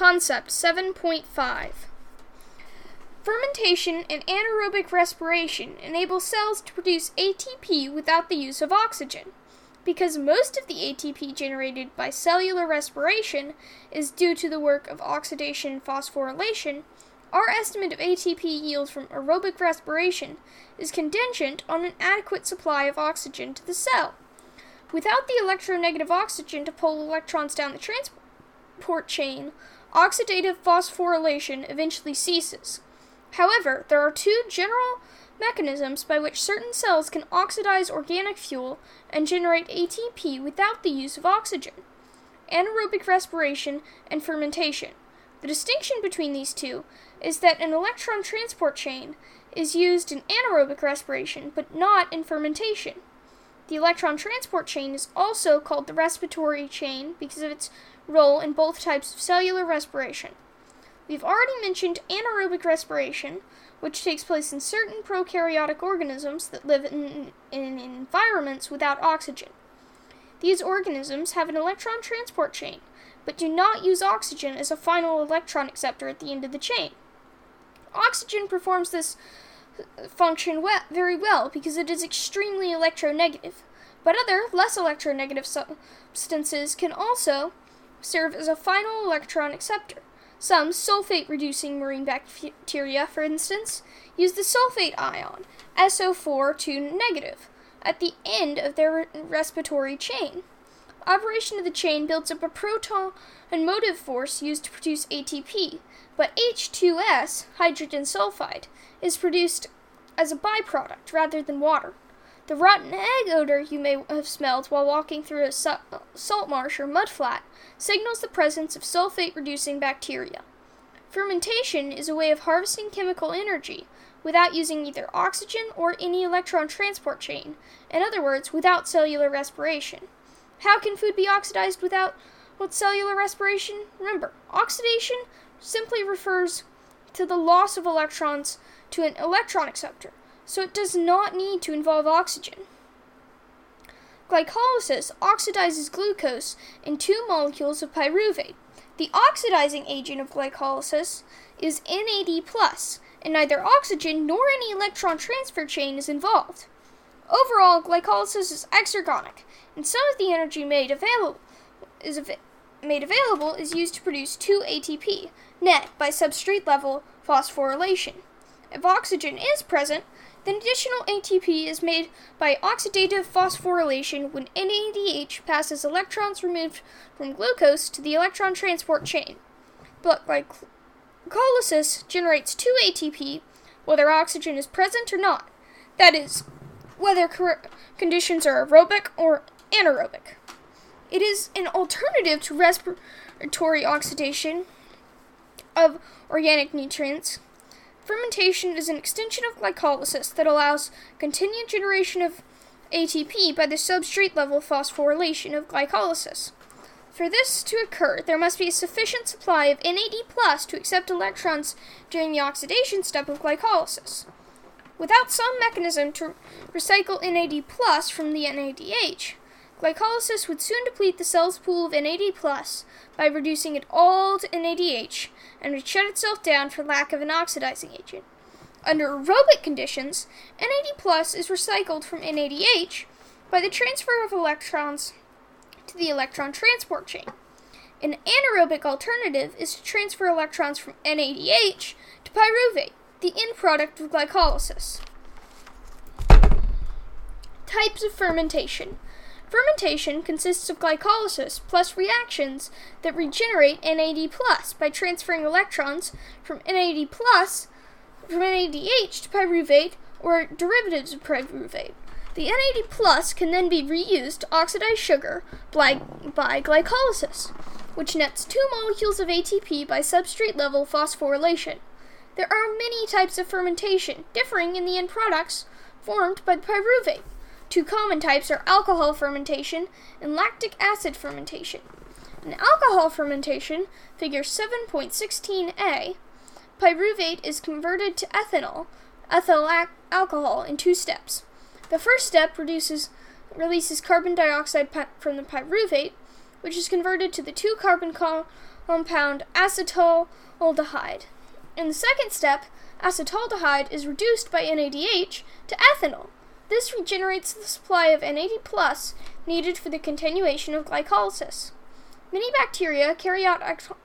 Concept 7.5 Fermentation and anaerobic respiration enable cells to produce ATP without the use of oxygen. Because most of the ATP generated by cellular respiration is due to the work of oxidative phosphorylation, our estimate of ATP yield from aerobic respiration is contingent on an adequate supply of oxygen to the cell. Without the electronegative oxygen to pull electrons down the transport chain, oxidative phosphorylation eventually ceases. However, there are two general mechanisms by which certain cells can oxidize organic fuel and generate ATP without the use of oxygen anaerobic respiration and fermentation. The distinction between these two is that an electron transport chain is used in anaerobic respiration but not in fermentation. The electron transport chain is also called the respiratory chain because of its role in both types of cellular respiration. We've already mentioned anaerobic respiration, which takes place in certain prokaryotic organisms that live in, in environments without oxygen. These organisms have an electron transport chain, but do not use oxygen as a final electron acceptor at the end of the chain. Oxygen performs this function very well because it is extremely electronegative, but other, less electronegative substances can also serve as a final electron acceptor. Some sulfate reducing marine bacteria, for instance, use the sulfate ion, SO4 two negative, at the end of their respiratory chain. Operation of the chain builds up a proton and motive force used to produce ATP, but H2S, hydrogen sulfide, is produced as a byproduct rather than water. The rotten egg odor you may have smelled while walking through a salt marsh or mudflat signals the presence of sulfate reducing bacteria. Fermentation is a way of harvesting chemical energy without using either oxygen or any electron transport chain, in other words, without cellular respiration. How can food be oxidized without with cellular respiration? Remember, oxidation simply refers to the loss of electrons to an electron acceptor, so it does not need to involve oxygen. Glycolysis oxidizes glucose in two molecules of pyruvate. The oxidizing agent of glycolysis is NAD+, and neither oxygen nor any electron transfer chain is involved. Overall, glycolysis is exergonic, and some of the energy made available is av- made available is used to produce 2 ATP, net by substrate level phosphorylation. If oxygen is present, then additional ATP is made by oxidative phosphorylation when NADH passes electrons removed from glucose to the electron transport chain. But glycolysis generates 2 ATP whether oxygen is present or not. That is, whether conditions are aerobic or anaerobic. It is an alternative to respiratory oxidation of organic nutrients. Fermentation is an extension of glycolysis that allows continued generation of ATP by the substrate level phosphorylation of glycolysis. For this to occur, there must be a sufficient supply of NAD to accept electrons during the oxidation step of glycolysis. Without some mechanism to recycle NAD plus from the NADH, Glycolysis would soon deplete the cell's pool of NAD plus by reducing it all to NADH and would shut itself down for lack of an oxidizing agent. Under aerobic conditions, NAD plus is recycled from NADH by the transfer of electrons to the electron transport chain. An anaerobic alternative is to transfer electrons from NADH to pyruvate, the end product of glycolysis. Types of fermentation. Fermentation consists of glycolysis plus reactions that regenerate NAD plus by transferring electrons from NAD from NADH to pyruvate or derivatives of pyruvate. The NAD plus can then be reused to oxidize sugar by, by glycolysis, which nets two molecules of ATP by substrate level phosphorylation. There are many types of fermentation, differing in the end products formed by pyruvate. Two common types are alcohol fermentation and lactic acid fermentation. In alcohol fermentation, figure 7.16a, pyruvate is converted to ethanol, ethyl alcohol, in two steps. The first step releases carbon dioxide from the pyruvate, which is converted to the two carbon co- compound acetaldehyde. In the second step, acetaldehyde is reduced by NADH to ethanol. This regenerates the supply of NAD plus needed for the continuation of glycolysis. Many bacteria carry out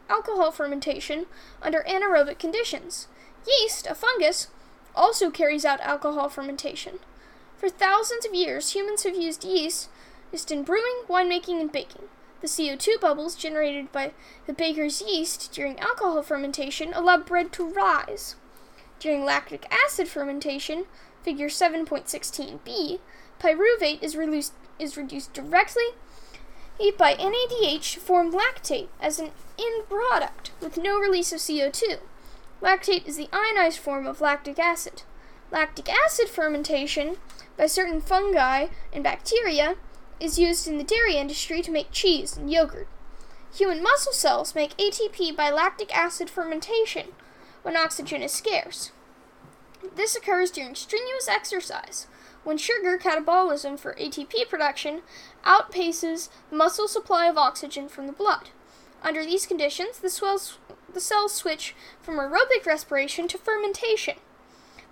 alcohol fermentation under anaerobic conditions. Yeast, a fungus, also carries out alcohol fermentation. For thousands of years, humans have used yeast in brewing, winemaking, and baking. The CO2 bubbles generated by the baker's yeast during alcohol fermentation allow bread to rise. During lactic acid fermentation, figure 7.16b, pyruvate is, reduced, is reduced directly by NADH to form lactate as an end product with no release of CO2. Lactate is the ionized form of lactic acid. Lactic acid fermentation by certain fungi and bacteria is used in the dairy industry to make cheese and yogurt. Human muscle cells make ATP by lactic acid fermentation when oxygen is scarce. This occurs during strenuous exercise, when sugar catabolism for ATP production outpaces the muscle supply of oxygen from the blood. Under these conditions, the, swells, the cells switch from aerobic respiration to fermentation.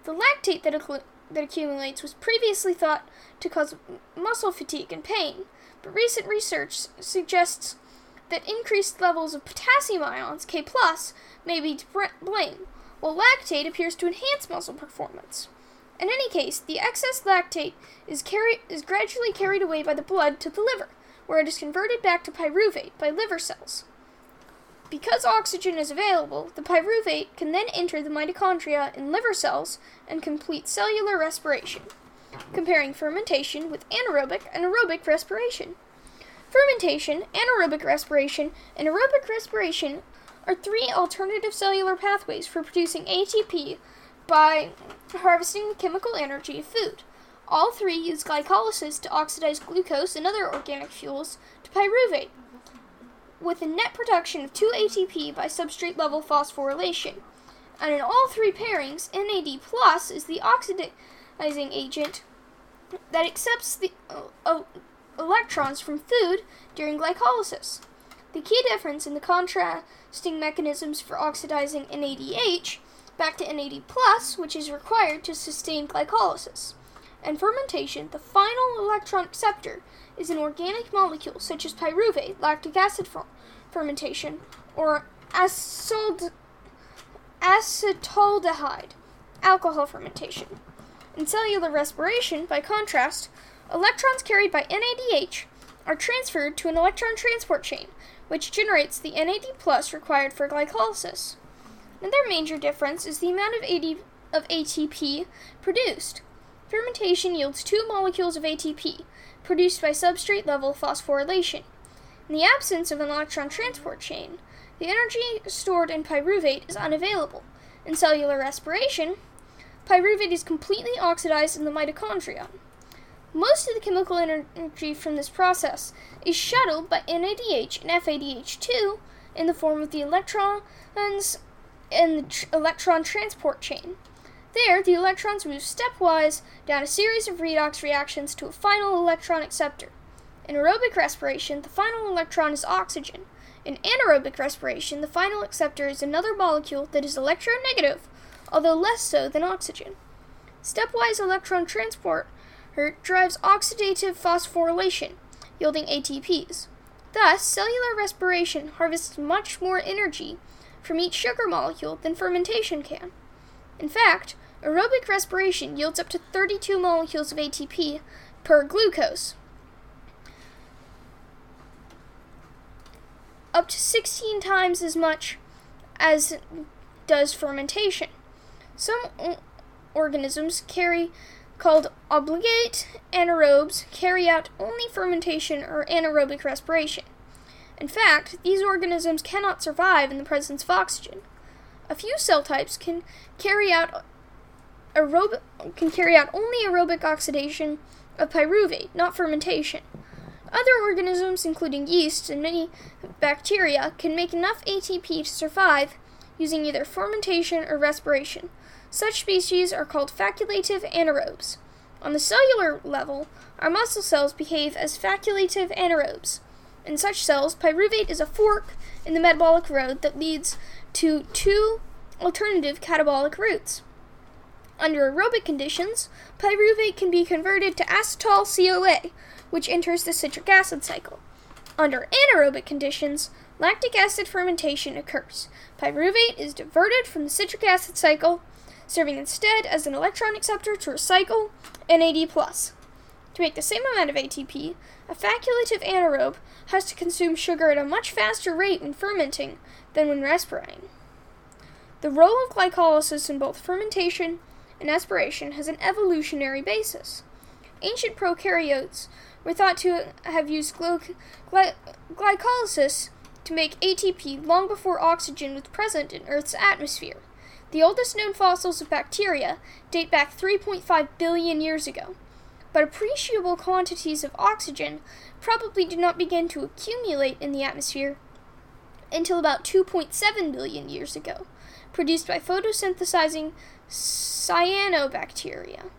The lactate that, that accumulates was previously thought to cause muscle fatigue and pain, but recent research suggests that increased levels of potassium ions, K+, may be to blame, while lactate appears to enhance muscle performance. In any case, the excess lactate is, carry- is gradually carried away by the blood to the liver, where it is converted back to pyruvate by liver cells. Because oxygen is available, the pyruvate can then enter the mitochondria in liver cells and complete cellular respiration. Comparing fermentation with anaerobic and aerobic respiration. Fermentation, anaerobic respiration, and aerobic respiration are three alternative cellular pathways for producing ATP by harvesting the chemical energy of food. All three use glycolysis to oxidize glucose and other organic fuels to pyruvate with a net production of 2 ATP by substrate level phosphorylation. And in all three pairings, NAD plus is the oxidizing agent that accepts the uh, uh, electrons from food during glycolysis. The key difference in the contrasting mechanisms for oxidizing NADH back to NAD which is required to sustain glycolysis. And fermentation, the final electron acceptor is an organic molecule such as pyruvate, lactic acid fermentation, or acetald- acetaldehyde, alcohol fermentation. In cellular respiration, by contrast, electrons carried by NADH are transferred to an electron transport chain, which generates the NAD plus required for glycolysis. Another major difference is the amount of, AD- of ATP produced. Fermentation yields two molecules of ATP, produced by substrate level phosphorylation. In the absence of an electron transport chain, the energy stored in pyruvate is unavailable. In cellular respiration, pyruvate is completely oxidized in the mitochondria. Most of the chemical energy from this process is shuttled by NADH and FADH2 in the form of the electrons in the tr- electron transport chain. There, the electrons move stepwise down a series of redox reactions to a final electron acceptor. In aerobic respiration, the final electron is oxygen. In anaerobic respiration, the final acceptor is another molecule that is electronegative, although less so than oxygen. Stepwise electron transport drives oxidative phosphorylation, yielding ATPs. Thus, cellular respiration harvests much more energy from each sugar molecule than fermentation can. In fact, Aerobic respiration yields up to 32 molecules of ATP per glucose. Up to 16 times as much as does fermentation. Some organisms carry called obligate anaerobes carry out only fermentation or anaerobic respiration. In fact, these organisms cannot survive in the presence of oxygen. A few cell types can carry out aerobic can carry out only aerobic oxidation of pyruvate, not fermentation. Other organisms, including yeast and many bacteria, can make enough ATP to survive using either fermentation or respiration. Such species are called facultative anaerobes. On the cellular level, our muscle cells behave as facultative anaerobes. In such cells, pyruvate is a fork in the metabolic road that leads to two alternative catabolic routes. Under aerobic conditions, pyruvate can be converted to acetyl CoA, which enters the citric acid cycle. Under anaerobic conditions, lactic acid fermentation occurs. Pyruvate is diverted from the citric acid cycle, serving instead as an electron acceptor to recycle NAD+. To make the same amount of ATP, a facultative anaerobe has to consume sugar at a much faster rate when fermenting than when respiring. The role of glycolysis in both fermentation and aspiration has an evolutionary basis. Ancient prokaryotes were thought to have used gly- gly- glycolysis to make ATP long before oxygen was present in Earth's atmosphere. The oldest known fossils of bacteria date back 3.5 billion years ago, but appreciable quantities of oxygen probably did not begin to accumulate in the atmosphere until about 2.7 billion years ago, produced by photosynthesizing cyanobacteria.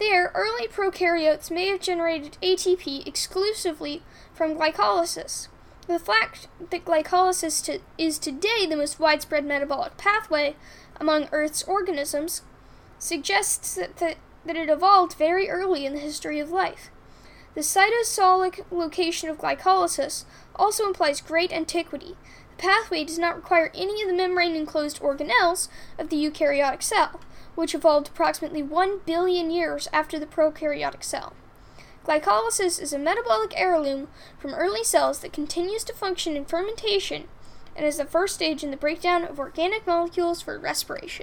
There, early prokaryotes may have generated ATP exclusively from glycolysis. The fact that glycolysis to, is today the most widespread metabolic pathway among Earth's organisms suggests that, that, that it evolved very early in the history of life. The cytosolic location of glycolysis also implies great antiquity. The pathway does not require any of the membrane enclosed organelles of the eukaryotic cell which evolved approximately 1 billion years after the prokaryotic cell. Glycolysis is a metabolic heirloom from early cells that continues to function in fermentation and is the first stage in the breakdown of organic molecules for respiration.